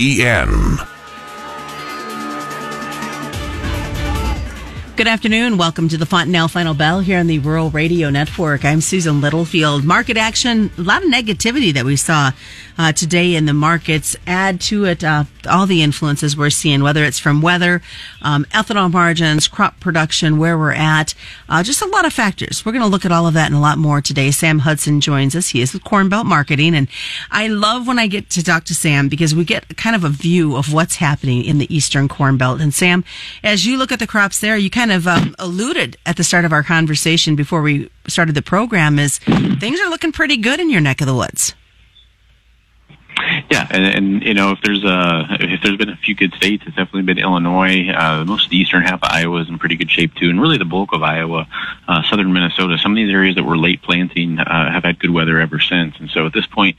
WFEN. Good afternoon. Welcome to the Fontanelle Final Bell here on the Rural Radio Network. I'm Susan Littlefield. Market action, a lot of negativity that we saw uh, today in the markets. Add to it uh, all the influences we're seeing, whether it's from weather, um, ethanol margins, crop production, where we're at, uh, just a lot of factors. We're going to look at all of that and a lot more today. Sam Hudson joins us. He is with Corn Belt Marketing, and I love when I get to talk to Sam because we get kind of a view of what's happening in the Eastern Corn Belt. And Sam, as you look at the crops there, you kind of um, alluded at the start of our conversation before we started the program is things are looking pretty good in your neck of the woods. Yeah, and, and you know if there's a if there's been a few good states, it's definitely been Illinois. Uh, most of the eastern half of Iowa is in pretty good shape too, and really the bulk of Iowa, uh, southern Minnesota. Some of these areas that were late planting uh, have had good weather ever since, and so at this point,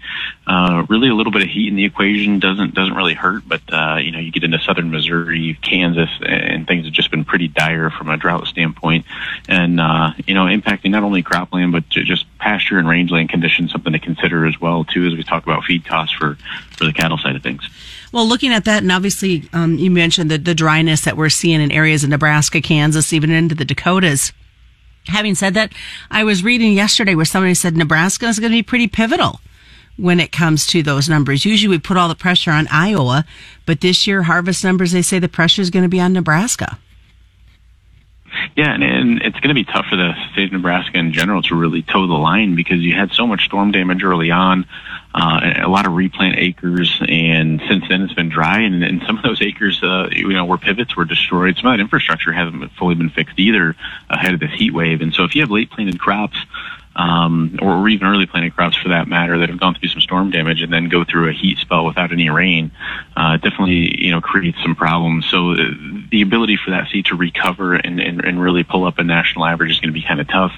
uh, really a little bit of heat in the equation doesn't doesn't really hurt. But uh, you know you get into southern Missouri, Kansas, and things have just been pretty dire from a drought standpoint, and uh, you know impacting not only cropland but just pasture and rangeland conditions. Something to consider as well too as we talk about feed costs for for the cattle side of things. Well, looking at that, and obviously um, you mentioned the, the dryness that we're seeing in areas of Nebraska, Kansas, even into the Dakotas. Having said that, I was reading yesterday where somebody said Nebraska is going to be pretty pivotal when it comes to those numbers. Usually we put all the pressure on Iowa, but this year harvest numbers, they say the pressure is going to be on Nebraska. Yeah, and, and it's going to be tough for the state of Nebraska in general to really toe the line because you had so much storm damage early on, uh, a lot of replant acres, and since then it's been dry, and, and some of those acres, uh, you know, where pivots were destroyed, some of that infrastructure hasn't fully been fixed either ahead of this heat wave, and so if you have late planted crops um, or even early planted crops for that matter that have gone through some storm damage and then go through a heat spell without any rain, uh, definitely you know creates some problems. So uh, the ability for that seed to recover and, and, and really pull up a national average is going to be kind of tough,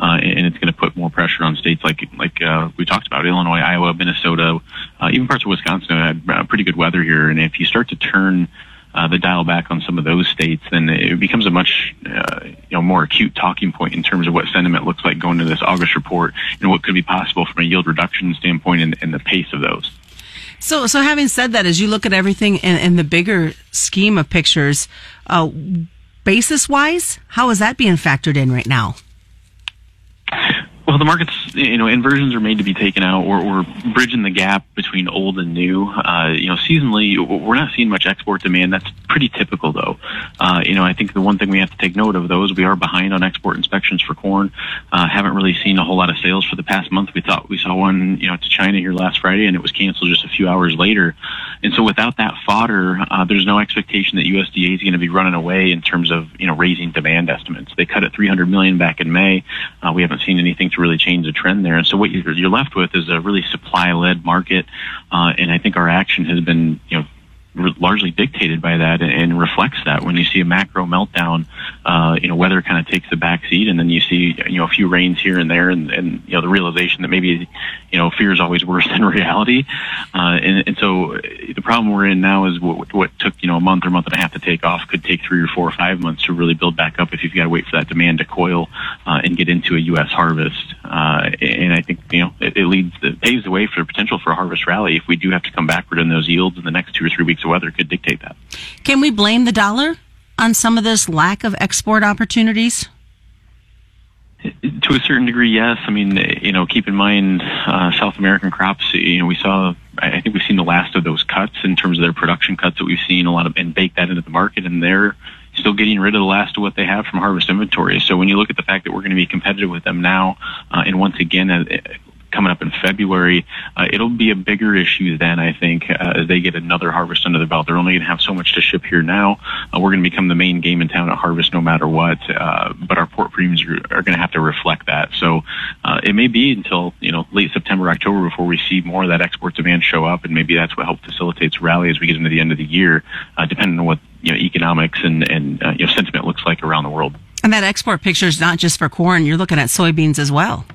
uh, and it's going to put more pressure on states like like uh, we talked about Illinois, Iowa, Minnesota, uh, even parts of Wisconsin had uh, pretty good weather here, and if you start to turn uh, the dial back on some of those states, then it becomes a much uh, you know more acute talking point in terms of what sentiment looks like going to this August report and what could be possible from a yield reduction standpoint and, and the pace of those. So, so having said that, as you look at everything in, in the bigger scheme of pictures, uh, basis wise, how is that being factored in right now? Well, the markets, you know, inversions are made to be taken out. We're, we're bridging the gap between old and new. Uh, you know, seasonally, we're not seeing much export demand. That's pretty typical, though. Uh, you know, I think the one thing we have to take note of, though, is we are behind on export inspections for corn. Uh, haven't really seen a whole lot of sales for the past month. We thought we saw one, you know, to China here last Friday, and it was canceled just a few hours later. And so, without that fodder, uh, there's no expectation that USDA is going to be running away in terms of, you know, raising demand estimates. They cut it 300 million back in May. Uh, we haven't seen anything to really change the trend there. And so what you're, left with is a really supply-led market, uh, and I think our action has been, you know, largely dictated by that and reflects that. When you see a macro meltdown, uh, you know, weather kind of takes the back seat and then you see, you know, a few rains here and there and, and you know, the realization that maybe, you know, fear is always worse than reality. Uh, and, and so the problem we're in now is what, what took, you know, a month or month and a half to take off could take three or four or five months to really build back up if you've got to wait for that demand to coil, uh, and get into a U.S. harvest. Uh, and I think, you know, it, it leads, it paves the way for the potential for a harvest rally if we do have to come backward in those yields in the next two or three weeks of weather could dictate that. Can we blame the dollar on some of this lack of export opportunities? To a certain degree, yes. I mean, you know, keep in mind uh, South American crops. You know, we saw. I think we've seen the last of those cuts in terms of their production cuts that we've seen a lot of, and bake that into the market, and they're still getting rid of the last of what they have from harvest inventory. So when you look at the fact that we're going to be competitive with them now, uh, and once again, uh, coming up in February, uh, it'll be a bigger issue then, I think, uh, as they get another harvest under their belt. They're only going to have so much to ship here now. Uh, we're going to become the main game in town at harvest no matter what, uh, but our port premiums are, going to have to reflect that. So uh, it may be until, you know, late September, October before we see more of that export demand show up, and maybe that's what helps facilitates rally as we get into the end of the year, uh, depending on what, you know, economics and, and you know, sentiment looks like around the world. And that export picture is not just for corn. You're looking at soybeans as well.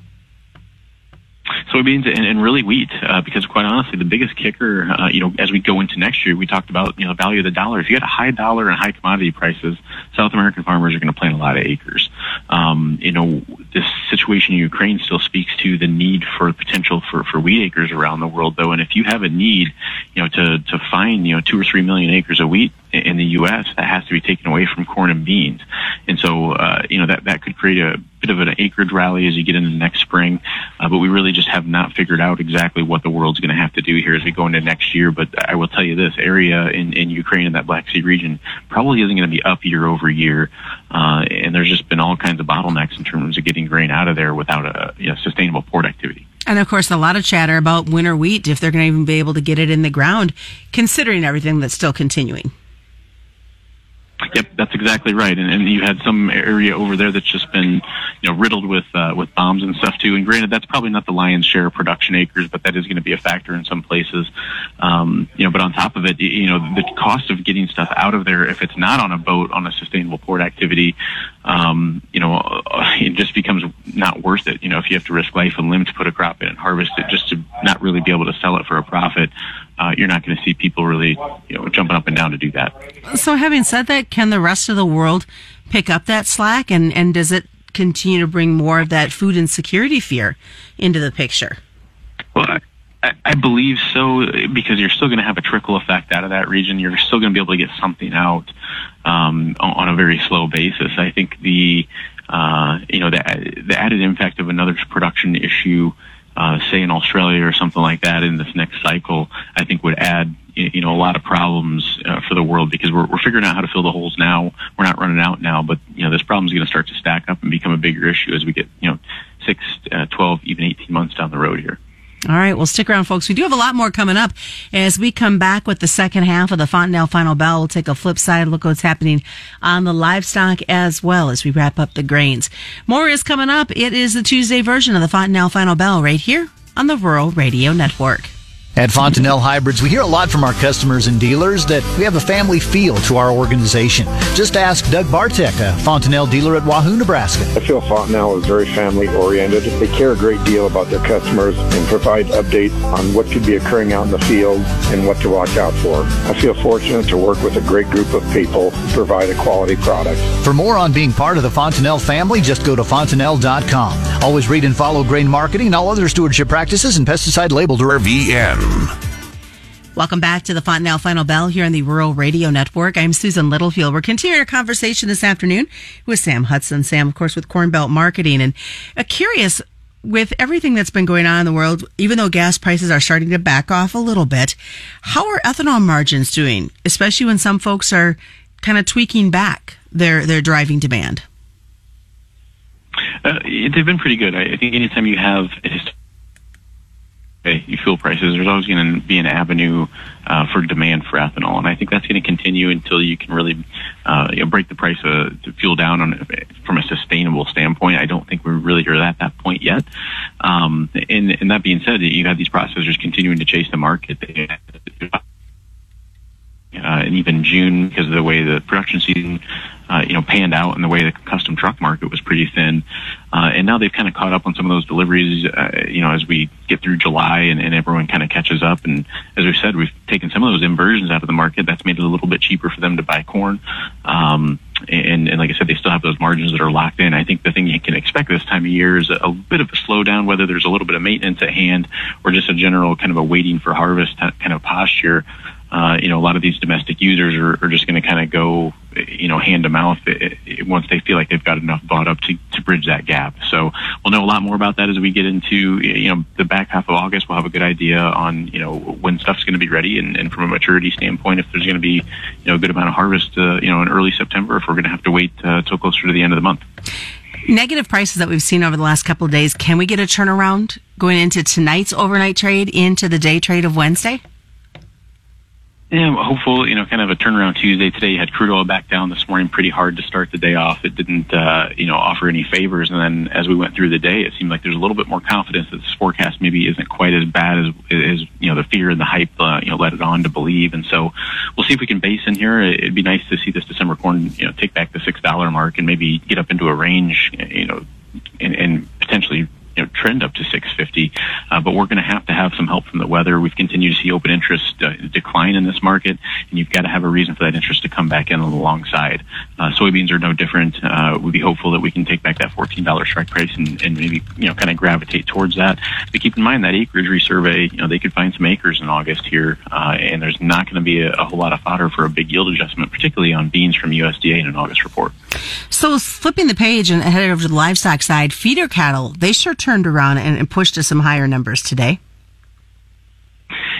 Soybeans and, and really wheat, uh, because quite honestly, the biggest kicker, uh, you know, as we go into next year, we talked about, you know, the value of the dollar. If you got a high dollar and high commodity prices, South American farmers are going to plant a lot of acres. Um, you know, this situation in Ukraine still speaks to the need for potential for, for wheat acres around the world, though. And if you have a need, you know, to, to find, you know, two or three million acres of wheat in the U.S., that has to be taken away from corn and beans. And so, uh, you know, that, that could create a bit of an acreage rally as you get into next spring. Uh, but we really just have not figured out exactly what the world's going to have to do here as we go into next year. But I will tell you this area in, in Ukraine and that Black Sea region probably isn't going to be up year over year. Uh, and there's just been all kinds of bottlenecks in terms of getting grain out of there without a you know, sustainable port activity. And of course, a lot of chatter about winter wheat, if they're going to even be able to get it in the ground, considering everything that's still continuing. Yep, that's exactly right. And, and you had some area over there that's just been, you know, riddled with uh, with bombs and stuff too. And granted, that's probably not the lion's share of production acres, but that is going to be a factor in some places. Um, you know, but on top of it, you know, the cost of getting stuff out of there, if it's not on a boat on a sustainable port activity, um, you know, uh, it just becomes not worth it. You know, if you have to risk life and limb to put a crop in and harvest it just to not really be able to sell it for a profit, uh, you're not going to see people really, you know, jumping up and down to do that. So, having said that, can the rest of the world pick up that slack, and and does it continue to bring more of that food insecurity fear into the picture? Well, I, I believe so because you're still going to have a trickle effect out of that region. You're still going to be able to get something out um, on a very slow basis. I think the uh, you know the the added impact of another production issue uh, say in Australia or something like that in this next cycle, I think would add you know a lot of problems uh, for the world because we're we're figuring out how to fill the holes now. We're not running out now, but you know this problem is going to start to stack up and become a bigger issue as we get you know six, uh, 12, even 18 months down the road here. All right. Well, stick around, folks. We do have a lot more coming up as we come back with the second half of the Fontanelle Final Bell. We'll take a flip side look what's happening on the livestock as well as we wrap up the grains. More is coming up. It is the Tuesday version of the Fontanelle Final Bell right here on the Rural Radio Network. At Fontanelle Hybrids, we hear a lot from our customers and dealers that we have a family feel to our organization. Just ask Doug Bartek, a Fontanelle dealer at Wahoo, Nebraska. I feel Fontanelle is very family oriented. They care a great deal about their customers and provide updates on what could be occurring out in the field and what to watch out for. I feel fortunate to work with a great group of people who provide a quality product. For more on being part of the Fontanelle family, just go to fontanelle.com. Always read and follow grain marketing and all other stewardship practices and pesticide label labeled VN. Welcome back to the Fontanelle Final Bell here on the Rural Radio Network. I'm Susan Littlefield. We're continuing our conversation this afternoon with Sam Hudson. Sam, of course, with Corn Belt Marketing. And uh, curious, with everything that's been going on in the world, even though gas prices are starting to back off a little bit, how are ethanol margins doing, especially when some folks are kind of tweaking back their, their driving demand? Uh, they've been pretty good. I think anytime you have fuel prices, there's always going to be an avenue uh, for demand for ethanol, and I think that's going to continue until you can really uh, you know, break the price of fuel down on from a sustainable standpoint. I don't think we're really here at that point yet. Um, and, and that being said, you have these processors continuing to chase the market. Uh, and even June, because of the way the production season uh, you know, panned out and the way the custom truck market was pretty thin. Uh, and now they've kind of caught up on some of those deliveries, uh, you know, as we get through July and, and everyone kind of catches up. And as we said, we've taken some of those inversions out of the market. That's made it a little bit cheaper for them to buy corn. Um, and, and like I said, they still have those margins that are locked in. I think the thing you can expect this time of year is a, a bit of a slowdown, whether there's a little bit of maintenance at hand or just a general kind of a waiting for harvest kind of posture uh, you know, a lot of these domestic users are, are just going to kind of go, you know, hand to mouth once they feel like they've got enough bought up to, to bridge that gap. So we'll know a lot more about that as we get into, you know, the back half of August. We'll have a good idea on, you know, when stuff's going to be ready and, and from a maturity standpoint, if there's going to be, you know, a good amount of harvest, uh, you know, in early September, if we're going to have to wait uh, till closer to the end of the month. Negative prices that we've seen over the last couple of days. Can we get a turnaround going into tonight's overnight trade into the day trade of Wednesday? Yeah, hopeful, you know, kind of a turnaround Tuesday. Today you had crude oil back down this morning pretty hard to start the day off. It didn't, uh, you know, offer any favors. And then as we went through the day, it seemed like there's a little bit more confidence that this forecast maybe isn't quite as bad as, as you know, the fear and the hype, uh, you know, let it on to believe. And so we'll see if we can base in here. It'd be nice to see this December corn, you know, take back the $6 mark and maybe get up into a range, you know, and, and potentially you know, trend up to 650. Uh, but we're going to have to have some help from the weather. We've continued to see open interest uh, decline in this market, and you've got to have a reason for that interest to come back in on the long side. Uh, soybeans are no different. Uh, we'd be hopeful that we can take back that $14 strike price and, and maybe you know kind of gravitate towards that. But keep in mind that acreage resurvey, you know, they could find some acres in August here, uh, and there's not going to be a, a whole lot of fodder for a big yield adjustment, particularly on beans from USDA in an August report. So flipping the page and headed over to the livestock side, feeder cattle, they sure turned around and, and pushed to some higher numbers today.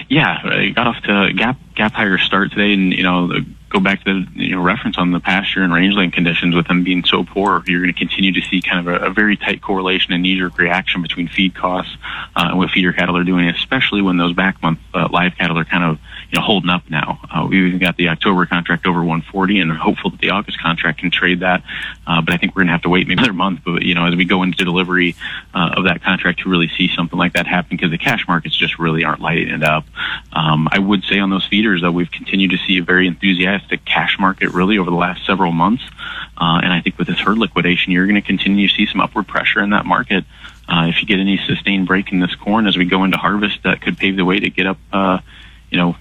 Yeah, I got off to gap gap higher start today, and you know go back to the you know reference on the pasture and rangeland conditions with them being so poor, you're going to continue to see kind of a, a very tight correlation and knee-jerk reaction between feed costs uh, and what feeder cattle are doing, especially when those back month uh, live cattle are kind of you know holding up now. Uh, we even got the October contract over 140, and are hopeful that the August contract can trade that. Uh, but I think we're going to have to wait maybe another month. But you know, as we go into delivery uh, of that contract to really see something like that happen, because the cash markets just really aren't lighting it up. Um, I would say on those feeders, though, we've continued to see a very enthusiastic cash market really over the last several months. Uh, and I think with this herd liquidation, you're going to continue to see some upward pressure in that market. Uh, if you get any sustained break in this corn as we go into harvest, that could pave the way to get up, uh, you know,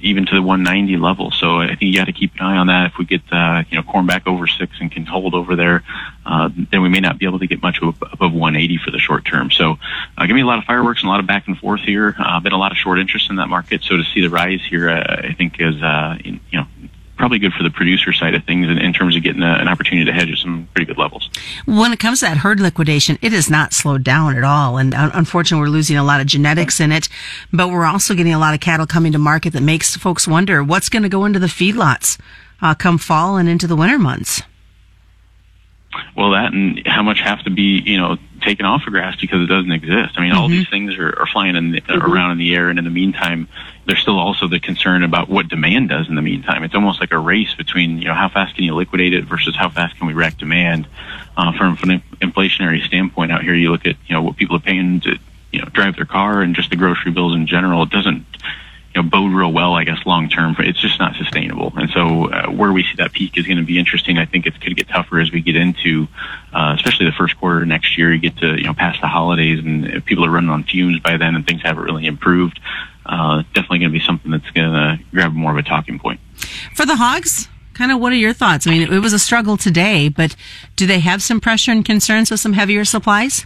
even to the 190 level. So I think you got to keep an eye on that. If we get, uh, you know, corn back over six and can hold over there, uh, then we may not be able to get much above 180 for the short term. So uh, give me a lot of fireworks and a lot of back and forth here. Uh, been a lot of short interest in that market. So to see the rise here, uh, I think is, uh, you know, probably good for the producer side of things in, in terms of getting a, an opportunity to hedge at some pretty good levels. When it comes to that herd liquidation, it has not slowed down at all. And uh, unfortunately, we're losing a lot of genetics in it, but we're also getting a lot of cattle coming to market that makes folks wonder what's going to go into the feedlots uh, come fall and into the winter months. Well, that and how much have to be, you know, taken off of grass because it doesn't exist. I mean, mm-hmm. all these things are, are flying in the, mm-hmm. around in the air, and in the meantime, there's still also the concern about what demand does in the meantime. It's almost like a race between, you know, how fast can you liquidate it versus how fast can we react demand. Uh, from, from an inflationary standpoint out here, you look at, you know, what people are paying to, you know, drive their car and just the grocery bills in general. It doesn't, you know, bode real well, I guess, long term. It's just not sustainable. And so, uh, where we see that peak is going to be interesting. I think it could get tougher as we get into, uh, especially the first quarter next year. You get to, you know, past the holidays, and people are running on fumes by then, and things haven't really improved. Uh, definitely going to be something that's going to grab more of a talking point. For the hogs, kind of what are your thoughts? I mean, it was a struggle today, but do they have some pressure and concerns with some heavier supplies?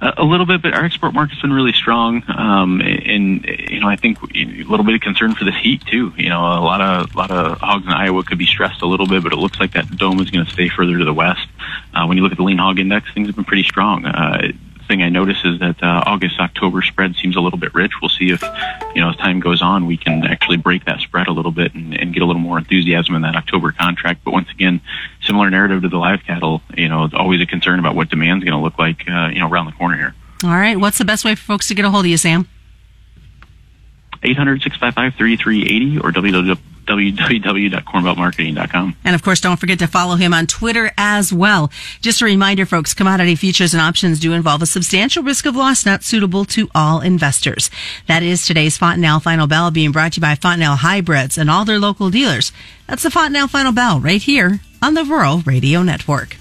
A little bit, but our export market's been really strong. Um, and you know, I think a little bit of concern for this heat too. You know, a lot of a lot of hogs in Iowa could be stressed a little bit, but it looks like that dome is going to stay further to the west. Uh, when you look at the lean hog index, things have been pretty strong. Uh, thing I notice is that uh, August October spread seems a little bit rich. We'll see if you know as time goes on we can actually break that spread a little bit and, and get a little more enthusiasm in that October contract. But once again, similar narrative to the live cattle. You know, it's always a concern about what demand's going to look like. Uh, you know, around the corner here. All right. What's the best way for folks to get a hold of you, Sam? 800 655 3380 or www www.cornbeltmarketing.com. And of course, don't forget to follow him on Twitter as well. Just a reminder, folks, commodity futures and options do involve a substantial risk of loss not suitable to all investors. That is today's Fontanelle Final Bell being brought to you by Fontanelle Hybrids and all their local dealers. That's the Fontanelle Final Bell right here on the Rural Radio Network.